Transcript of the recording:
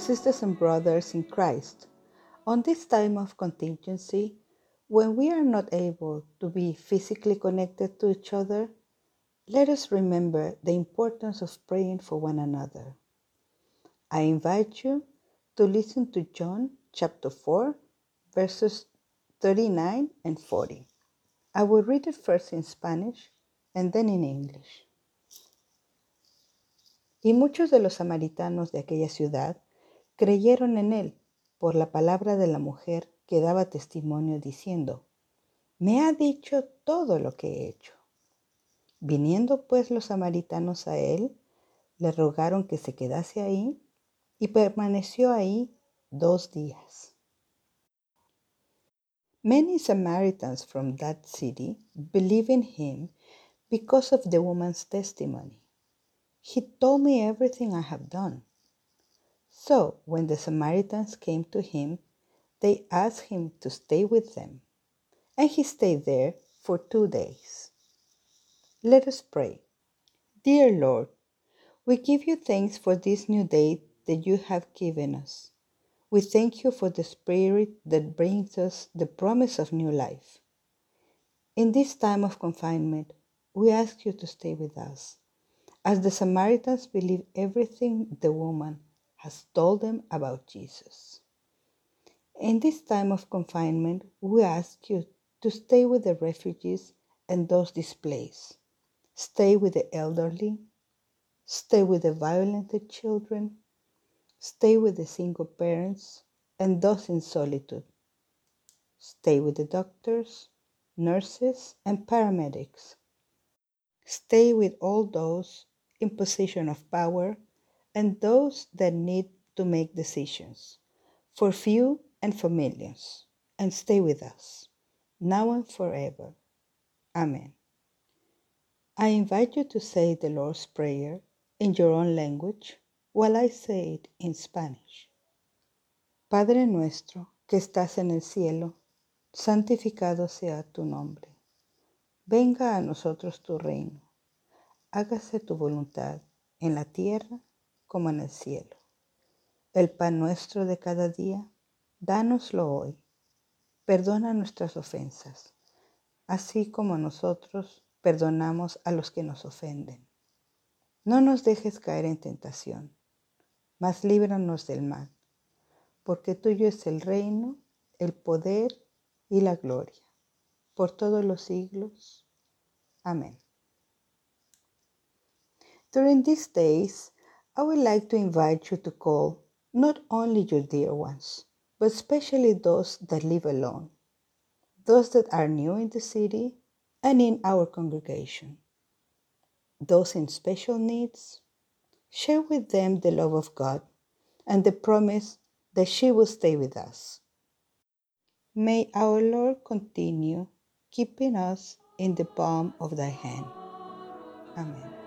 sisters and brothers in Christ, on this time of contingency, when we are not able to be physically connected to each other, let us remember the importance of praying for one another. I invite you to listen to John chapter 4, verses 39 and 40. I will read it first in Spanish and then in English. Y muchos de los samaritanos de aquella ciudad creyeron en él por la palabra de la mujer que daba testimonio diciendo, me ha dicho todo lo que he hecho. Viniendo pues los samaritanos a él, le rogaron que se quedase ahí y permaneció ahí dos días. Many Samaritans from that city believed in him because of the woman's testimony. He told me everything I have done. So when the Samaritans came to him, they asked him to stay with them, and he stayed there for two days. Let us pray. Dear Lord, we give you thanks for this new day that you have given us. We thank you for the Spirit that brings us the promise of new life. In this time of confinement, we ask you to stay with us. As the Samaritans believe everything the woman has told them about Jesus. In this time of confinement, we ask you to stay with the refugees and those displaced Stay with the elderly. Stay with the violent children. Stay with the single parents and those in solitude. Stay with the doctors, nurses, and paramedics. Stay with all those in position of power and those that need to make decisions, for few and for millions, and stay with us, now and forever. Amen. I invite you to say the Lord's Prayer in your own language while I say it in Spanish. Padre nuestro que estás en el cielo, santificado sea tu nombre. Venga a nosotros tu reino. Hágase tu voluntad en la tierra como en el cielo. El pan nuestro de cada día, dánoslo hoy. Perdona nuestras ofensas, así como nosotros perdonamos a los que nos ofenden. No nos dejes caer en tentación, mas líbranos del mal, porque tuyo es el reino, el poder y la gloria, por todos los siglos. Amén. During these days, I would like to invite you to call not only your dear ones, but especially those that live alone, those that are new in the city and in our congregation. Those in special needs, share with them the love of God and the promise that she will stay with us. May our Lord continue keeping us in the palm of thy hand. Amen.